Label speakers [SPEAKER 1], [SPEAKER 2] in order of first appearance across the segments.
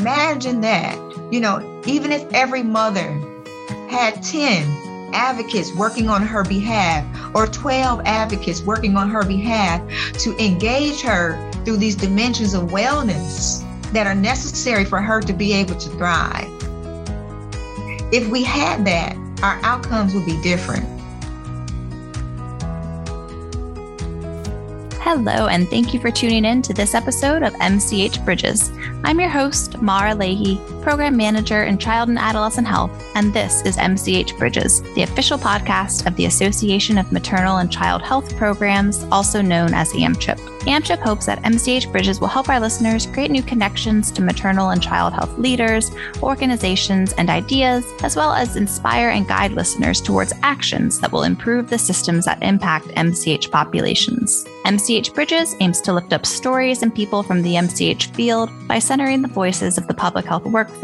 [SPEAKER 1] Imagine that. You know, even if every mother had 10 advocates working on her behalf or 12 advocates working on her behalf to engage her through these dimensions of wellness that are necessary for her to be able to thrive. If we had that, our outcomes would be different.
[SPEAKER 2] Hello, and thank you for tuning in to this episode of MCH Bridges. I'm your host, Mara Leahy, Program Manager in Child and Adolescent Health, and this is MCH Bridges, the official podcast of the Association of Maternal and Child Health Programs, also known as AMCHP. AMCHP hopes that MCH Bridges will help our listeners create new connections to maternal and child health leaders, organizations, and ideas, as well as inspire and guide listeners towards actions that will improve the systems that impact MCH populations. MCH Bridges aims to lift up stories and people from the MCH field by centering the voices of the public health workforce,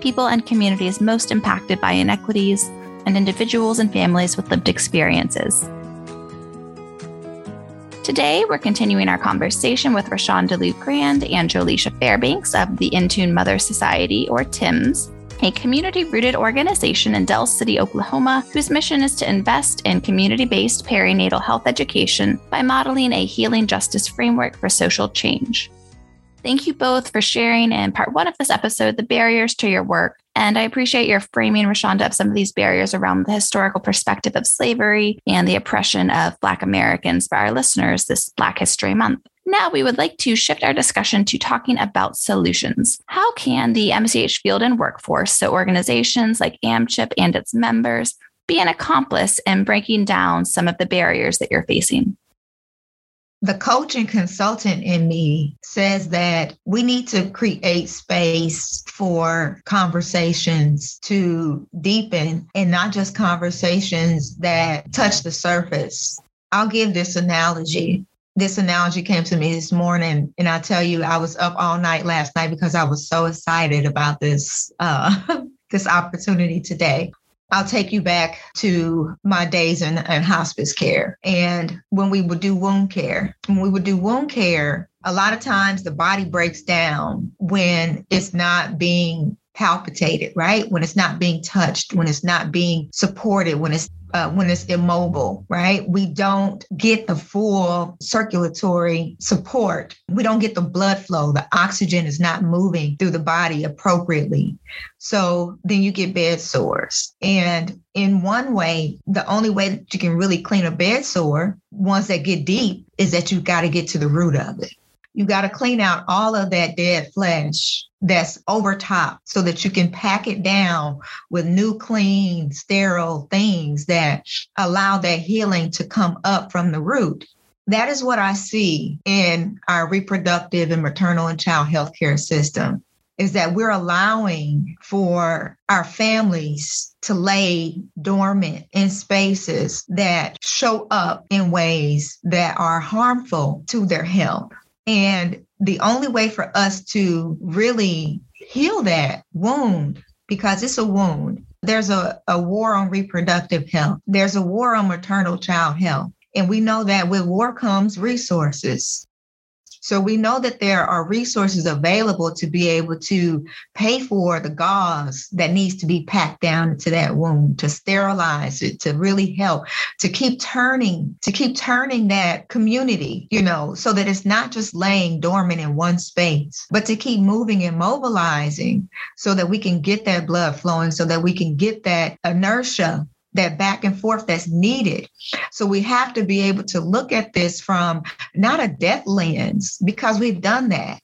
[SPEAKER 2] people and communities most impacted by inequities, and individuals and families with lived experiences. Today, we're continuing our conversation with Rashonda Lou Grand and Jolisha Fairbanks of the InTune Mother Society, or TIMS, a community rooted organization in Del City, Oklahoma, whose mission is to invest in community based perinatal health education by modeling a healing justice framework for social change. Thank you both for sharing in part one of this episode the barriers to your work. And I appreciate your framing, Rashonda, of some of these barriers around the historical perspective of slavery and the oppression of Black Americans for our listeners this Black History Month. Now, we would like to shift our discussion to talking about solutions. How can the MCH field and workforce, so organizations like AMCHP and its members, be an accomplice in breaking down some of the barriers that you're facing?
[SPEAKER 1] The coach and consultant in me says that we need to create space for conversations to deepen and not just conversations that touch the surface. I'll give this analogy. This analogy came to me this morning, and I tell you, I was up all night last night because I was so excited about this uh, this opportunity today. I'll take you back to my days in, in hospice care. And when we would do wound care, when we would do wound care, a lot of times the body breaks down when it's not being palpitated, right? When it's not being touched, when it's not being supported, when it's uh, when it's immobile, right? We don't get the full circulatory support. We don't get the blood flow. The oxygen is not moving through the body appropriately. So then you get bed sores. And in one way, the only way that you can really clean a bed sore, ones that get deep, is that you got to get to the root of it. You got to clean out all of that dead flesh that's over top so that you can pack it down with new, clean, sterile things that allow that healing to come up from the root. That is what I see in our reproductive and maternal and child health care system is that we're allowing for our families to lay dormant in spaces that show up in ways that are harmful to their health. And the only way for us to really heal that wound, because it's a wound, there's a, a war on reproductive health, there's a war on maternal child health. And we know that with war comes resources. So we know that there are resources available to be able to pay for the gauze that needs to be packed down into that wound, to sterilize it, to really help, to keep turning, to keep turning that community, you know, so that it's not just laying dormant in one space, but to keep moving and mobilizing so that we can get that blood flowing, so that we can get that inertia that back and forth that's needed. So we have to be able to look at this from not a death lens because we've done that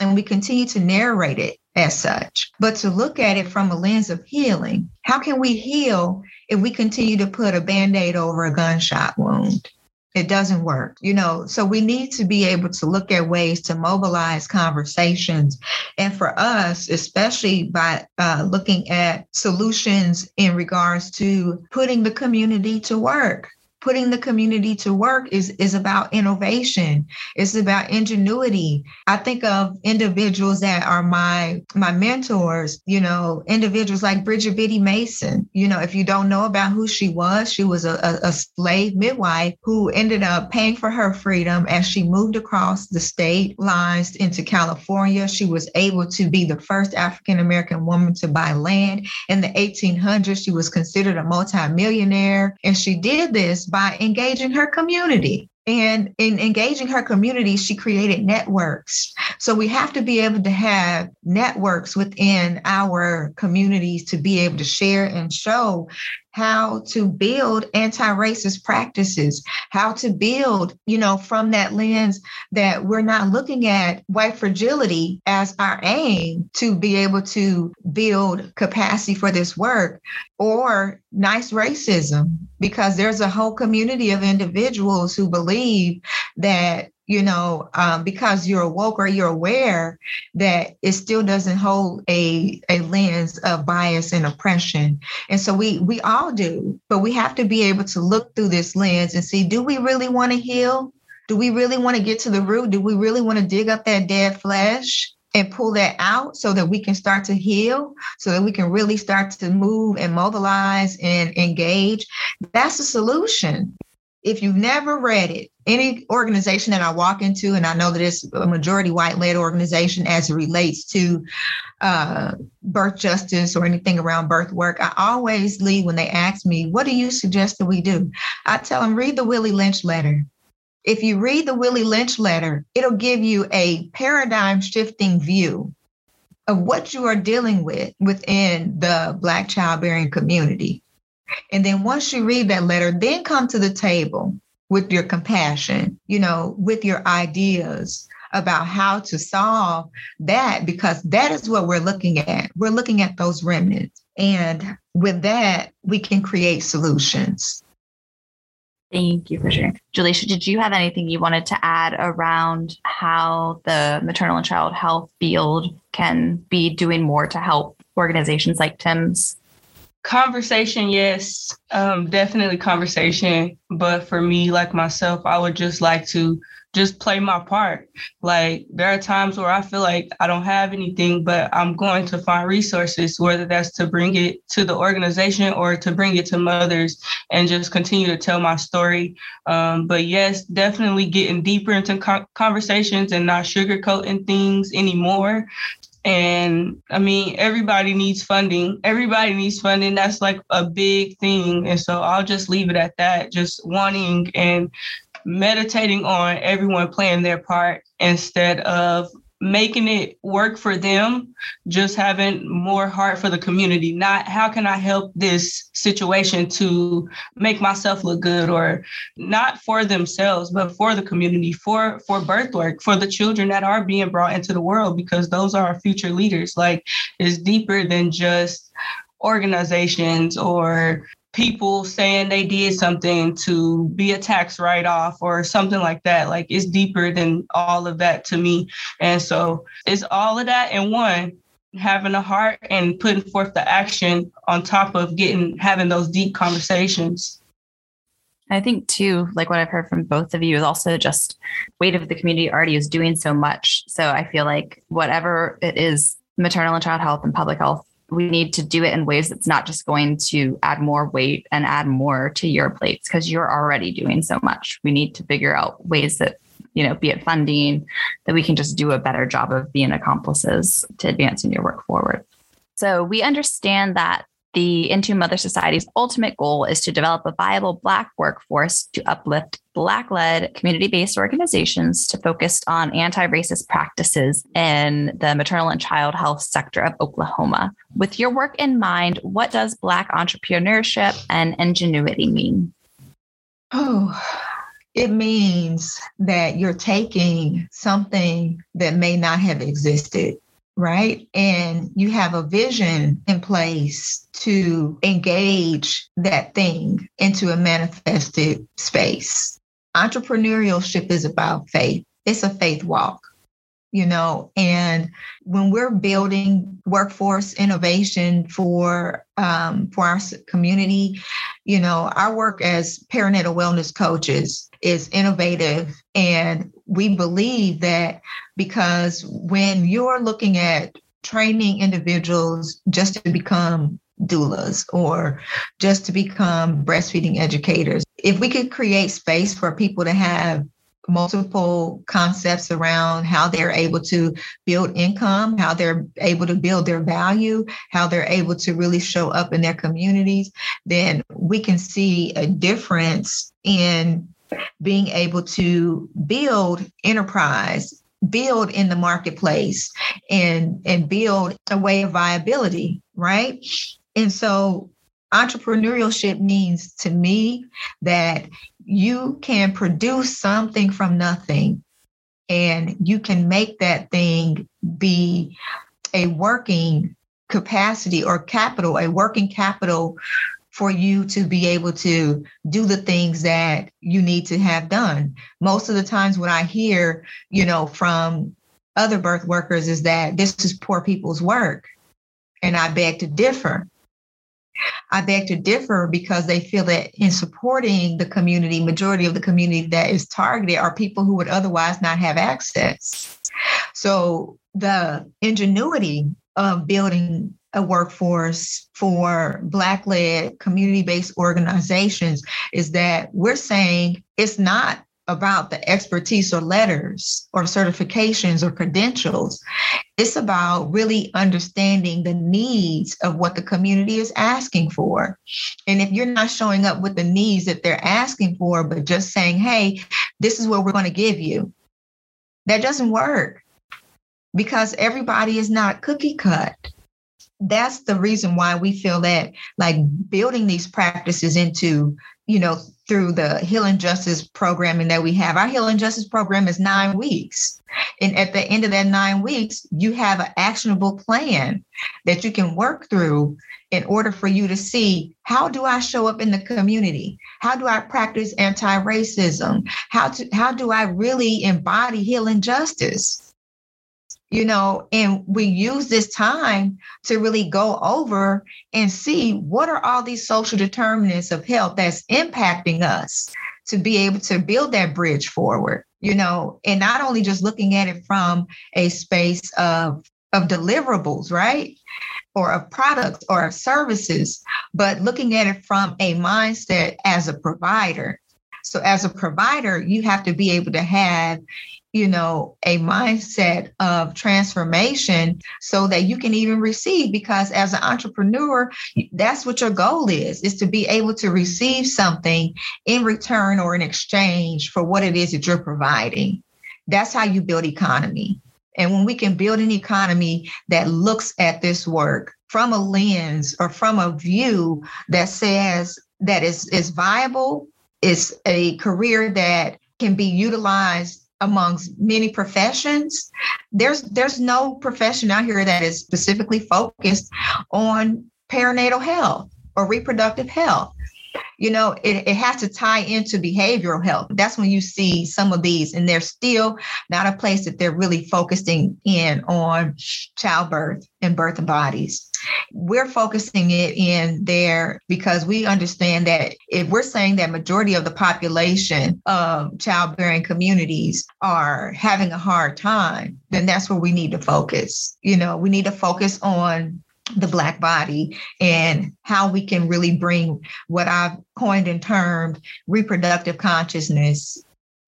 [SPEAKER 1] and we continue to narrate it as such, but to look at it from a lens of healing. How can we heal if we continue to put a band aid over a gunshot wound? it doesn't work you know so we need to be able to look at ways to mobilize conversations and for us especially by uh, looking at solutions in regards to putting the community to work putting the community to work is, is about innovation. It's about ingenuity. I think of individuals that are my my mentors, you know, individuals like Bridget Biddy Mason. You know, if you don't know about who she was, she was a, a, a slave midwife who ended up paying for her freedom as she moved across the state lines into California. She was able to be the first African American woman to buy land. In the 1800s, she was considered a multimillionaire. And she did this by engaging her community. And in engaging her community, she created networks. So we have to be able to have networks within our communities to be able to share and show how to build anti-racist practices how to build you know from that lens that we're not looking at white fragility as our aim to be able to build capacity for this work or nice racism because there's a whole community of individuals who believe that you know, um, because you're woke or you're aware that it still doesn't hold a, a lens of bias and oppression. And so we we all do, but we have to be able to look through this lens and see, do we really want to heal? Do we really want to get to the root? Do we really want to dig up that dead flesh? and pull that out so that we can start to heal, so that we can really start to move and mobilize and engage. That's a solution if you've never read it, any organization that I walk into, and I know that it's a majority white led organization as it relates to uh, birth justice or anything around birth work, I always leave when they ask me, What do you suggest that we do? I tell them, read the Willie Lynch letter. If you read the Willie Lynch letter, it'll give you a paradigm shifting view of what you are dealing with within the Black childbearing community. And then once you read that letter, then come to the table with your compassion, you know, with your ideas about how to solve that, because that is what we're looking at. We're looking at those remnants. And with that, we can create solutions.
[SPEAKER 2] Thank you for sharing. Julisha, did you have anything you wanted to add around how the maternal and child health field can be doing more to help organizations like TIMS?
[SPEAKER 3] Conversation, yes, um, definitely conversation. But for me, like myself, I would just like to just play my part. Like there are times where I feel like I don't have anything, but I'm going to find resources, whether that's to bring it to the organization or to bring it to mothers and just continue to tell my story. Um, but yes, definitely getting deeper into co- conversations and not sugarcoating things anymore. And I mean, everybody needs funding. Everybody needs funding. That's like a big thing. And so I'll just leave it at that. Just wanting and meditating on everyone playing their part instead of making it work for them, just having more heart for the community. Not how can I help this situation to make myself look good or not for themselves, but for the community, for for birth work, for the children that are being brought into the world, because those are our future leaders. Like it's deeper than just organizations or people saying they did something to be a tax write off or something like that. Like it's deeper than all of that to me. And so it's all of that in one having a heart and putting forth the action on top of getting having those deep conversations.
[SPEAKER 2] I think too, like what I've heard from both of you is also just weight of the community already is doing so much. So I feel like whatever it is, maternal and child health and public health we need to do it in ways that's not just going to add more weight and add more to your plates because you're already doing so much. We need to figure out ways that, you know, be it funding, that we can just do a better job of being accomplices to advancing your work forward. So we understand that the InTune Mother Society's ultimate goal is to develop a viable Black workforce to uplift Black led community based organizations to focus on anti racist practices in the maternal and child health sector of Oklahoma. With your work in mind, what does Black entrepreneurship and ingenuity mean?
[SPEAKER 1] Oh, it means that you're taking something that may not have existed right? And you have a vision in place to engage that thing into a manifested space. Entrepreneurship is about faith, it's a faith walk. you know and when we're building workforce innovation for um, for our community you know our work as perinatal wellness coaches is innovative and we believe that because when you're looking at training individuals just to become doulas or just to become breastfeeding educators if we could create space for people to have multiple concepts around how they're able to build income, how they're able to build their value, how they're able to really show up in their communities, then we can see a difference in being able to build enterprise build in the marketplace and and build a way of viability right? And so entrepreneurship means to me that you can produce something from nothing and you can make that thing be a working capacity or capital, a working capital for you to be able to do the things that you need to have done. Most of the times, what I hear, you know, from other birth workers is that this is poor people's work. And I beg to differ. I beg to differ because they feel that in supporting the community, majority of the community that is targeted are people who would otherwise not have access. So the ingenuity of building a workforce for Black led community based organizations is that we're saying it's not about the expertise or letters or certifications or credentials. It's about really understanding the needs of what the community is asking for. And if you're not showing up with the needs that they're asking for, but just saying, hey, this is what we're going to give you, that doesn't work because everybody is not cookie cut that's the reason why we feel that like building these practices into you know through the healing justice programming that we have. Our healing justice program is nine weeks. And at the end of that nine weeks you have an actionable plan that you can work through in order for you to see how do i show up in the community? How do i practice anti-racism? How to how do i really embody healing justice you know, and we use this time to really go over and see what are all these social determinants of health that's impacting us to be able to build that bridge forward, you know, and not only just looking at it from a space of of deliverables, right? Or of products or of services, but looking at it from a mindset as a provider. So as a provider, you have to be able to have you know, a mindset of transformation so that you can even receive. Because as an entrepreneur, that's what your goal is, is to be able to receive something in return or in exchange for what it is that you're providing. That's how you build economy. And when we can build an economy that looks at this work from a lens or from a view that says that is, is viable, is a career that can be utilized amongst many professions. There's there's no profession out here that is specifically focused on perinatal health or reproductive health you know it, it has to tie into behavioral health. That's when you see some of these and they're still not a place that they're really focusing in on childbirth and birth and bodies. We're focusing it in there because we understand that if we're saying that majority of the population of childbearing communities are having a hard time then that's where we need to focus. You know we need to focus on the black body and how we can really bring what I've coined and termed reproductive consciousness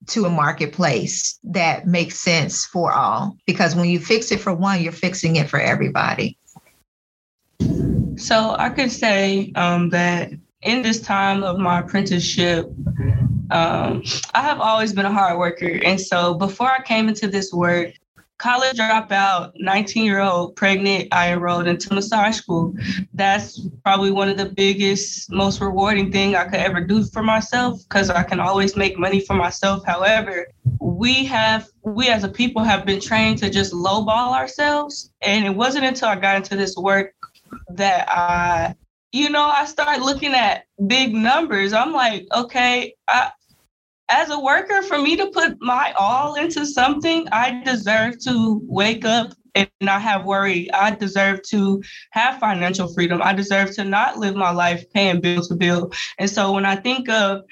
[SPEAKER 1] to a marketplace that makes sense for all. Because when you fix it for one, you're fixing it for everybody.
[SPEAKER 3] So I could say um, that in this time of my apprenticeship, um, I have always been a hard worker. And so before I came into this work, college dropout, 19 year old pregnant, I enrolled into massage school. That's probably one of the biggest, most rewarding thing I could ever do for myself because I can always make money for myself. However, we have, we as a people have been trained to just lowball ourselves. And it wasn't until I got into this work that I, you know, I started looking at big numbers. I'm like, okay, I, as a worker, for me to put my all into something, I deserve to wake up and not have worry. I deserve to have financial freedom. I deserve to not live my life paying bill to bill. And so when I think of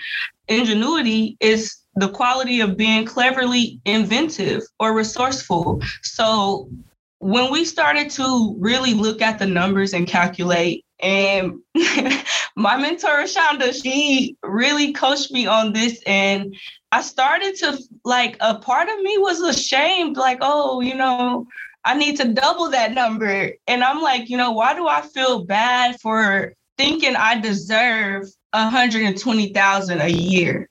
[SPEAKER 3] ingenuity, it's the quality of being cleverly inventive or resourceful. So when we started to really look at the numbers and calculate, and my mentor Shonda, she really coached me on this, and I started to like a part of me was ashamed, like, oh, you know, I need to double that number. And I'm like, you know, why do I feel bad for thinking I deserve 120,000 a year?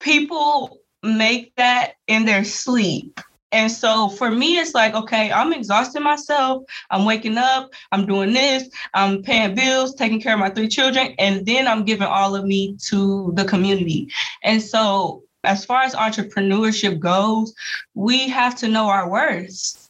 [SPEAKER 3] People make that in their sleep. And so for me, it's like, okay, I'm exhausting myself. I'm waking up, I'm doing this, I'm paying bills, taking care of my three children, and then I'm giving all of me to the community. And so as far as entrepreneurship goes, we have to know our worth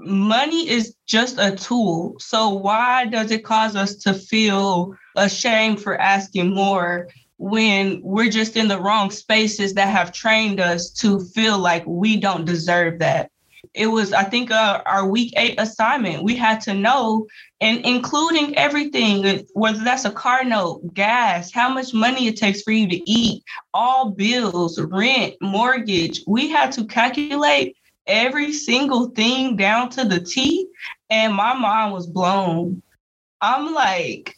[SPEAKER 3] money is just a tool. So why does it cause us to feel ashamed for asking more when we're just in the wrong spaces that have trained us to feel like we don't deserve that? It was, I think, uh, our week eight assignment. We had to know, and including everything, whether that's a car note, gas, how much money it takes for you to eat, all bills, rent, mortgage. We had to calculate every single thing down to the T, and my mind was blown. I'm like,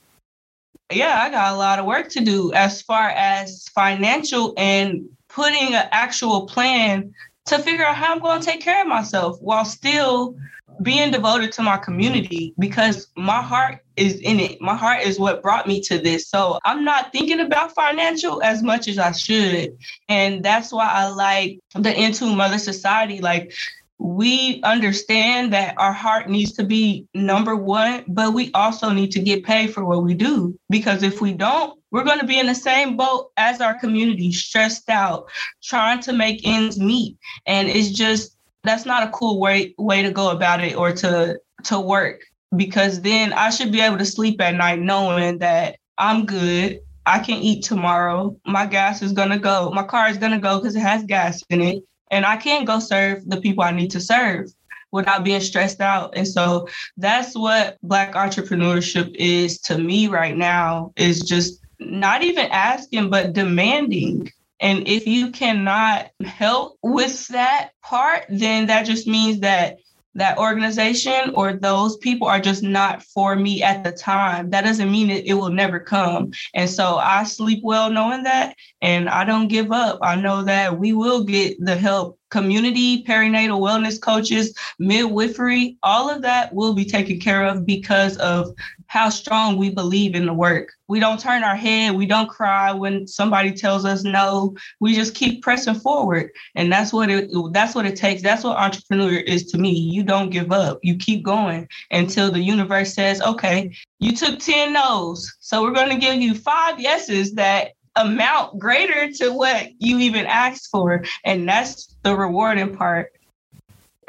[SPEAKER 3] yeah, I got a lot of work to do as far as financial and putting an actual plan to figure out how I'm going to take care of myself while still being devoted to my community because my heart is in it. My heart is what brought me to this. So I'm not thinking about financial as much as I should. And that's why I like the InTune Mother Society. Like we understand that our heart needs to be number one, but we also need to get paid for what we do. Because if we don't, we're going to be in the same boat as our community, stressed out, trying to make ends meet. And it's just, that's not a cool way, way to go about it or to, to work. Because then I should be able to sleep at night knowing that I'm good. I can eat tomorrow. My gas is going to go. My car is going to go because it has gas in it and I can go serve the people I need to serve without being stressed out. And so that's what Black entrepreneurship is to me right now is just not even asking, but demanding. And if you cannot help with that part, then that just means that that organization or those people are just not for me at the time. That doesn't mean it, it will never come. And so I sleep well knowing that, and I don't give up. I know that we will get the help. Community, perinatal wellness coaches, midwifery, all of that will be taken care of because of how strong we believe in the work. We don't turn our head, we don't cry when somebody tells us no. We just keep pressing forward. And that's what it that's what it takes. That's what entrepreneur is to me. You don't give up. You keep going until the universe says, "Okay, you took 10 no's. So we're going to give you 5 yeses that amount greater to what you even asked for." And that's the rewarding part.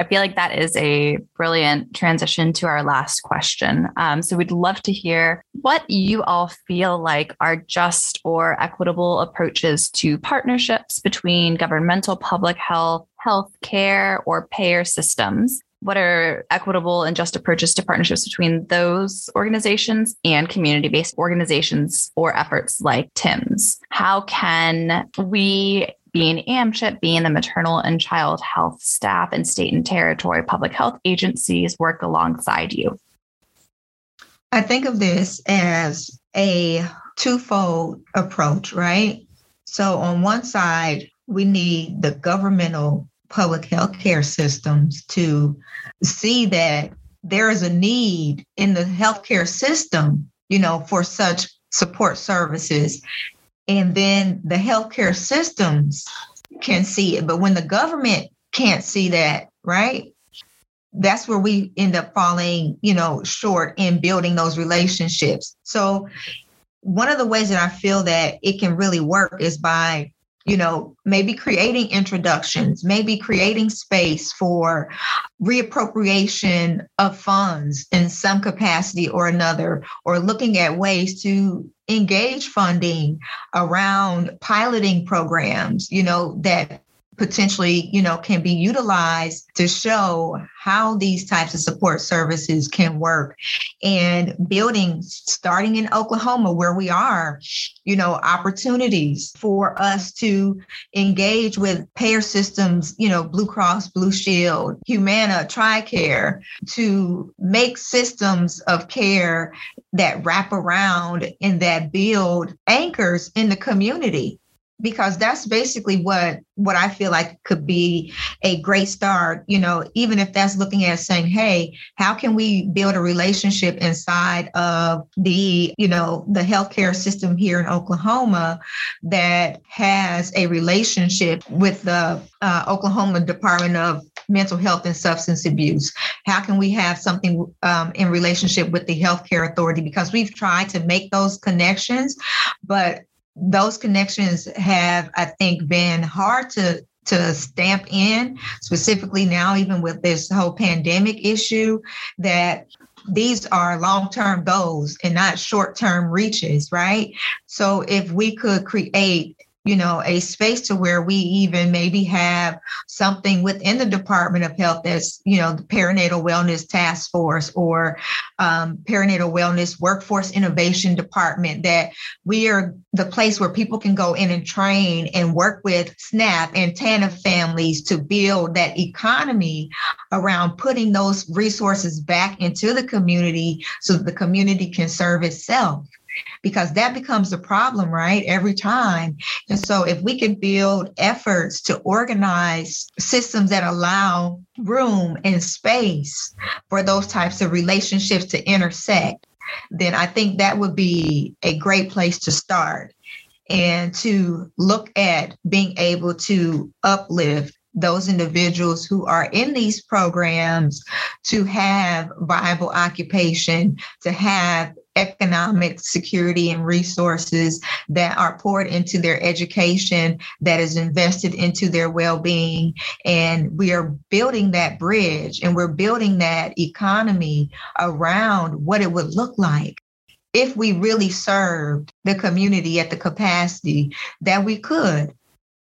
[SPEAKER 2] I feel like that is a brilliant transition to our last question. Um, so, we'd love to hear what you all feel like are just or equitable approaches to partnerships between governmental public health, healthcare, or payer systems. What are equitable and just approaches to partnerships between those organizations and community based organizations or efforts like TIMS? How can we being AMCHP, being the maternal and child health staff and state and territory public health agencies work alongside you?
[SPEAKER 1] I think of this as a twofold approach, right? So, on one side, we need the governmental public health care systems to see that there is a need in the healthcare system, you know, for such support services and then the healthcare systems can see it. But when the government can't see that, right? That's where we end up falling, you know, short in building those relationships. So one of the ways that I feel that it can really work is by you know, maybe creating introductions, maybe creating space for reappropriation of funds in some capacity or another, or looking at ways to engage funding around piloting programs, you know, that potentially, you know, can be utilized to show how these types of support services can work. And building starting in Oklahoma where we are, you know, opportunities for us to engage with payer systems, you know, Blue Cross, Blue Shield, Humana, TRICARE to make systems of care that wrap around and that build anchors in the community because that's basically what what I feel like could be a great start, you know, even if that's looking at saying, hey, how can we build a relationship inside of the, you know, the healthcare system here in Oklahoma that has a relationship with the uh, Oklahoma Department of mental health and substance abuse? How can we have something um, in relationship with the healthcare authority? Because we've tried to make those connections, but those connections have, I think, been hard to to stamp in, specifically now, even with this whole pandemic issue, that these are long-term goals and not short-term reaches, right? So if we could create you know, a space to where we even maybe have something within the Department of Health that's, you know, the Perinatal Wellness Task Force or um, Perinatal Wellness Workforce Innovation Department, that we are the place where people can go in and train and work with SNAP and TANF families to build that economy around putting those resources back into the community so the community can serve itself because that becomes a problem, right? Every time. And so if we can build efforts to organize systems that allow room and space for those types of relationships to intersect, then I think that would be a great place to start and to look at being able to uplift those individuals who are in these programs to have viable occupation, to have economic security and resources that are poured into their education, that is invested into their well being. And we are building that bridge and we're building that economy around what it would look like if we really served the community at the capacity that we could.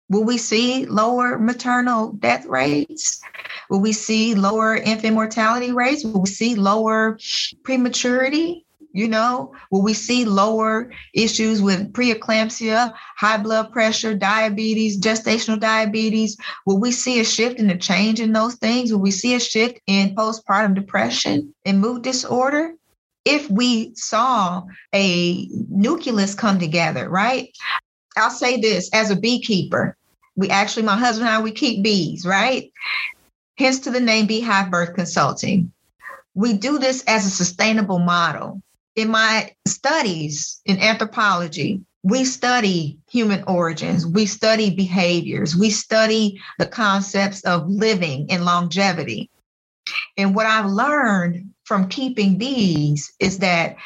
[SPEAKER 1] Will we see lower maternal death rates? Will we see lower infant mortality rates? Will we see lower prematurity? You know, will we see lower issues with preeclampsia, high blood pressure, diabetes, gestational diabetes? Will we see a shift in the change in those things? Will we see a shift in postpartum depression and mood disorder? If we saw a nucleus come together, right? I'll say this as a beekeeper, we actually, my husband and I, we keep bees, right? Hence to the name Beehive Birth Consulting. We do this as a sustainable model. In my studies in anthropology, we study human origins, we study behaviors, we study the concepts of living and longevity. And what I've learned from keeping bees is that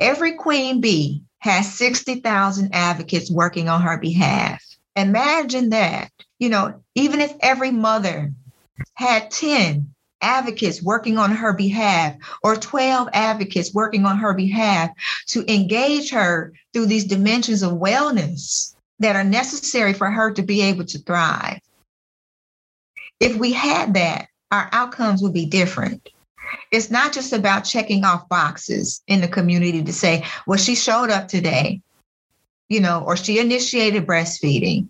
[SPEAKER 1] every queen bee has 60,000 advocates working on her behalf. Imagine that. You know, even if every mother had 10 advocates working on her behalf or 12 advocates working on her behalf to engage her through these dimensions of wellness that are necessary for her to be able to thrive. If we had that, our outcomes would be different. It's not just about checking off boxes in the community to say, well, she showed up today you know, or she initiated breastfeeding,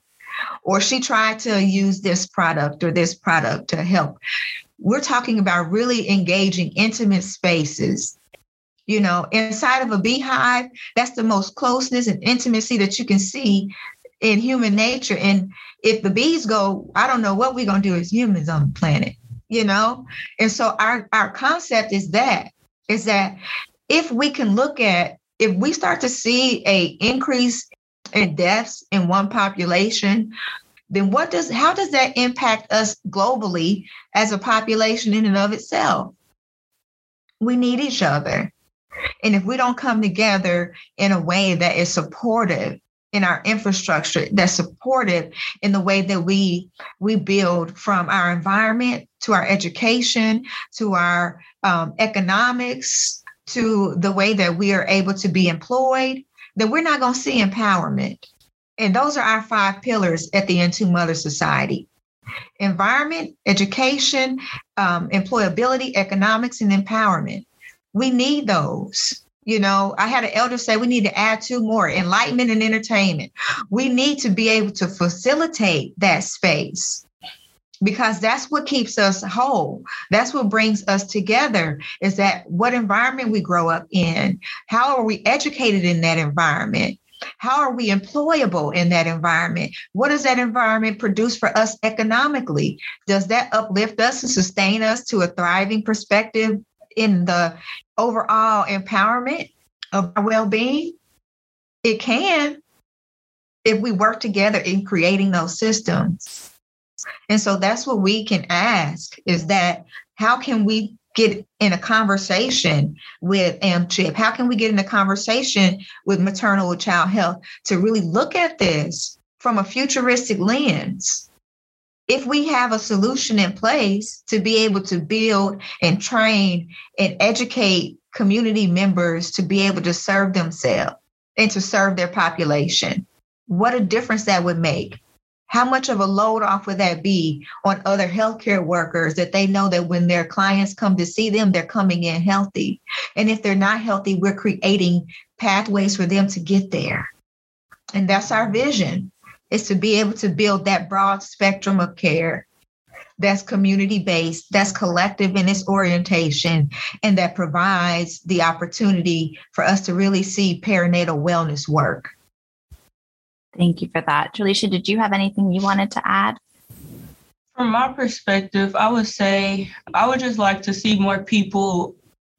[SPEAKER 1] or she tried to use this product or this product to help. We're talking about really engaging intimate spaces. You know, inside of a beehive, that's the most closeness and intimacy that you can see in human nature. And if the bees go, I don't know what we're going to do as humans on the planet, you know? And so our, our concept is that, is that if we can look at if we start to see a increase in deaths in one population, then what does how does that impact us globally as a population in and of itself? We need each other. And if we don't come together in a way that is supportive in our infrastructure that's supportive in the way that we we build from our environment to our education to our um, economics to the way that we are able to be employed then we're not going to see empowerment and those are our five pillars at the InTune Mother Society environment, education, um, employability, economics, and empowerment. We need those. You know, I had an elder say we need to add two more enlightenment and entertainment. We need to be able to facilitate that space because that's what keeps us whole. That's what brings us together is that what environment we grow up in, how are we educated in that environment? How are we employable in that environment? What does that environment produce for us economically? Does that uplift us and sustain us to a thriving perspective in the overall empowerment of our well being? It can if we work together in creating those systems. And so that's what we can ask is that how can we get in a conversation with AMCHP? How can we get in a conversation with maternal child health to really look at this from a futuristic lens? If we have a solution in place to be able to build and train and educate community members to be able to serve themselves and to serve their population, what a difference that would make how much of a load off would that be on other healthcare workers that they know that when their clients come to see them, they're coming in healthy? And if they're not healthy, we're creating pathways for them to get there. And that's our vision is to be able to build that broad spectrum of care that's community based, that's collective in its orientation, and that provides the opportunity for us to really see perinatal wellness work.
[SPEAKER 2] Thank you for that. Julisha, did you have anything you wanted to add?
[SPEAKER 3] From my perspective, I would say I would just like to see more people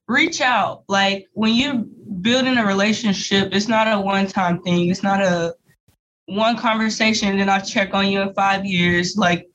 [SPEAKER 3] reach out. Like when you're building a relationship, it's not a one time thing. It's not a one conversation, and then I'll check on you in five years. Like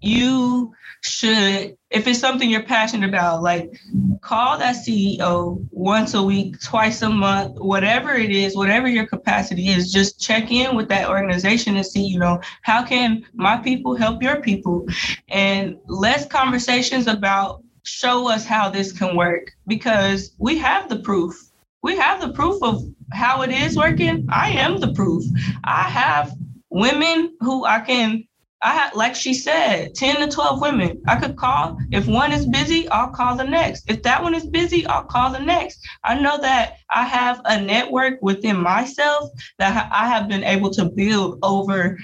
[SPEAKER 3] you should, if it's something you're passionate about, like call that CEO once a week, twice a month, whatever it is, whatever your capacity is, just check in with that organization and see, you know, how can my people help your people? And less conversations about show us how this can work because we have the proof. We have the proof of how it is working. I am the proof. I have women who I can I had, like she said, 10 to 12 women I could call. If one is busy, I'll call the next. If that one is busy, I'll call the next. I know that I have a network within myself that I have been able to build over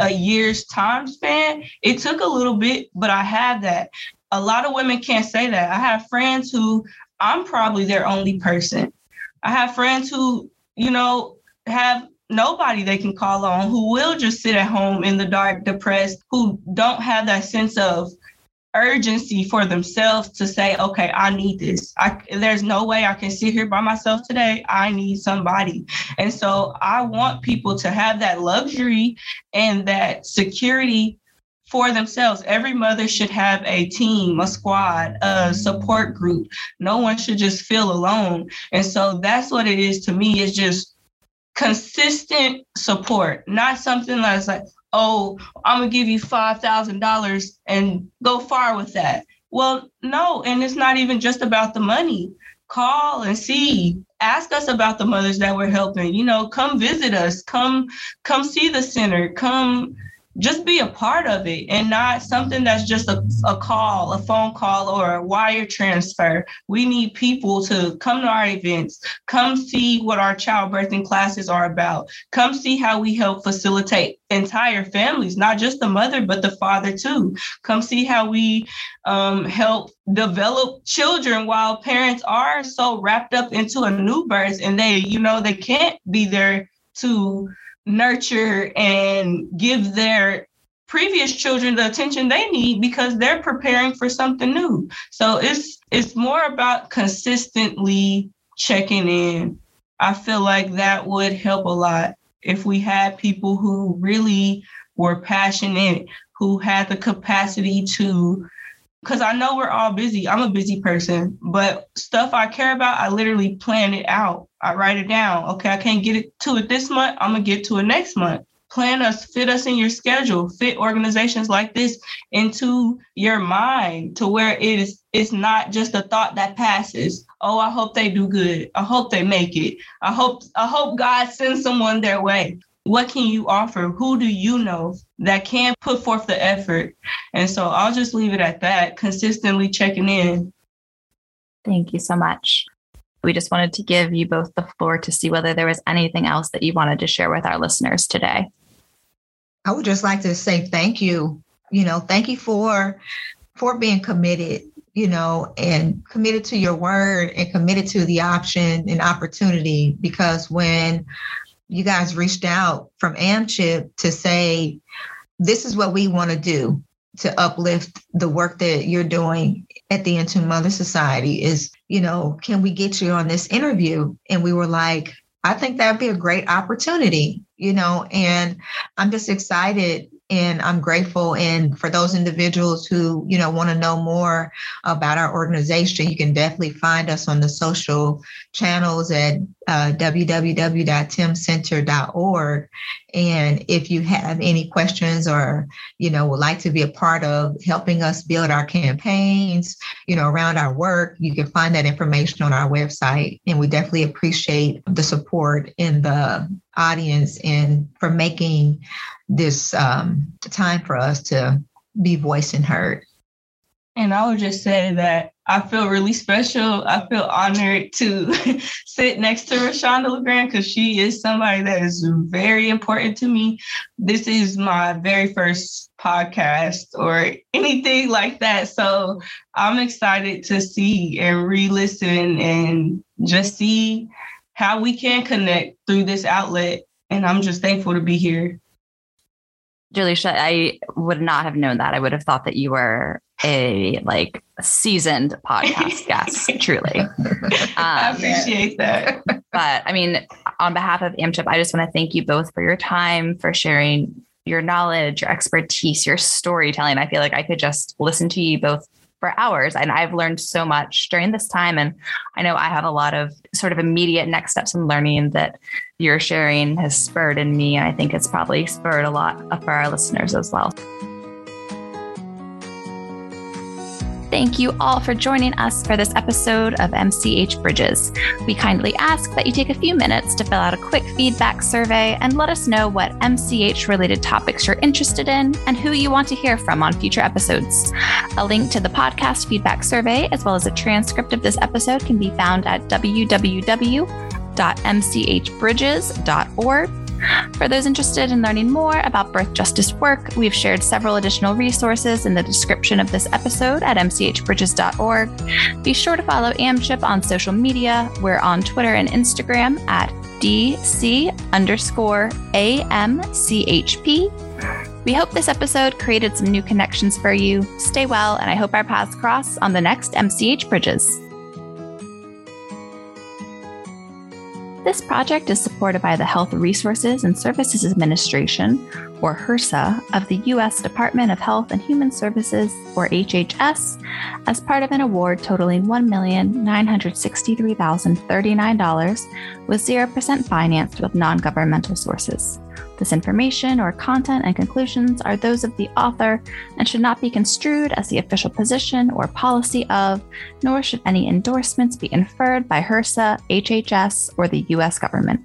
[SPEAKER 3] a year's time span. It took a little bit, but I have that. A lot of women can't say that. I have friends who I'm probably their only person. I have friends who, you know, have nobody they can call on who will just sit at home in the dark, depressed, who don't have that sense of urgency for themselves to say, okay, I need this. I, there's no way I can sit here by myself today. I need somebody. And so I want people to have that luxury and that security for themselves. Every mother should have a team, a squad, a support group. No one should just feel alone. And so that's what it is to me It's just consistent support, not something that's like, oh, I'm gonna give you five thousand dollars and go far with that. Well, no, and it's not even just about the money. Call and see. Ask us about the mothers that we're helping. You know, come visit us. Come, come see the center. Come just be a part of it and not something that's just a, a call, a phone call, or a wire transfer. We need people to come to our events, come see what our childbirthing classes are about, come see how we help facilitate entire families, not just the mother, but the father too. Come see how we um, help develop children while parents are so wrapped up into a new birth and they, you know, they can't be there to nurture and give their previous children the attention they need because they're preparing for something new. So it's it's more about consistently checking in. I feel like that would help a lot if we had people who really were passionate, who had the capacity to because I know we're all busy. I'm a busy person, but stuff I care about, I literally plan it out. I write it down. Okay, I can't get it to it this month. I'm gonna get to it next month. Plan us, fit us in your schedule, fit organizations like this into your mind to where it is it's not just a thought that passes. Oh, I hope they do good. I hope they make it. I hope I hope God sends someone their way what can you offer? Who do you know that can put forth the effort? And so I'll just leave it at that, consistently checking in.
[SPEAKER 2] Thank you so much. We just wanted to give you both the floor to see whether there was anything else that you wanted to share with our listeners today.
[SPEAKER 1] I would just like to say thank you. You know, thank you for for being committed, you know, and committed to your word and committed to the option and opportunity because when you guys reached out from AMCHP to say, this is what we want to do to uplift the work that you're doing at the InTune Mother Society is, you know, can we get you on this interview? And we were like, I think that'd be a great opportunity, you know, and I'm just excited and I'm grateful. And for those individuals who, you know, want to know more about our organization, you can definitely find us on the social channels at uh, www.timcenter.org. And if you have any questions or, you know, would like to be a part of helping us build our campaigns, you know, around our work, you can find that information on our website. And we definitely appreciate the support in the audience and for making this um, time for us to be voiced and heard.
[SPEAKER 3] And I would just say that I feel really special. I feel honored to sit next to Rashonda LeGrand because she is somebody that is very important to me. This is my very first podcast or anything like that. So I'm excited to see and re listen and just see how we can connect through this outlet. And I'm just thankful to be here.
[SPEAKER 2] Julisha, I would not have known that. I would have thought that you were a like seasoned podcast guest, truly.
[SPEAKER 3] Um, I appreciate that.
[SPEAKER 2] But I mean, on behalf of AMCHP, I just want to thank you both for your time, for sharing your knowledge, your expertise, your storytelling. I feel like I could just listen to you both for hours. And I've learned so much during this time. And I know I have a lot of sort of immediate next steps in learning that your sharing has spurred in me. And I think it's probably spurred a lot for our listeners as well. Thank you all for joining us for this episode of MCH Bridges. We kindly ask that you take a few minutes to fill out a quick feedback survey and let us know what MCH related topics you're interested in and who you want to hear from on future episodes. A link to the podcast feedback survey, as well as a transcript of this episode, can be found at www.mchbridges.org for those interested in learning more about birth justice work, we've shared several additional resources in the description of this episode at mchbridges.org. Be sure to follow AMCHP on social media. We're on Twitter and Instagram at DC underscore AMCHP. We hope this episode created some new connections for you. Stay well, and I hope our paths cross on the next MCH Bridges. This project is supported by the Health Resources and Services Administration, or HRSA, of the U.S. Department of Health and Human Services, or HHS, as part of an award totaling $1,963,039, with 0% financed with non governmental sources. This information or content and conclusions are those of the author and should not be construed as the official position or policy of, nor should any endorsements be inferred by HRSA, HHS, or the U.S. government.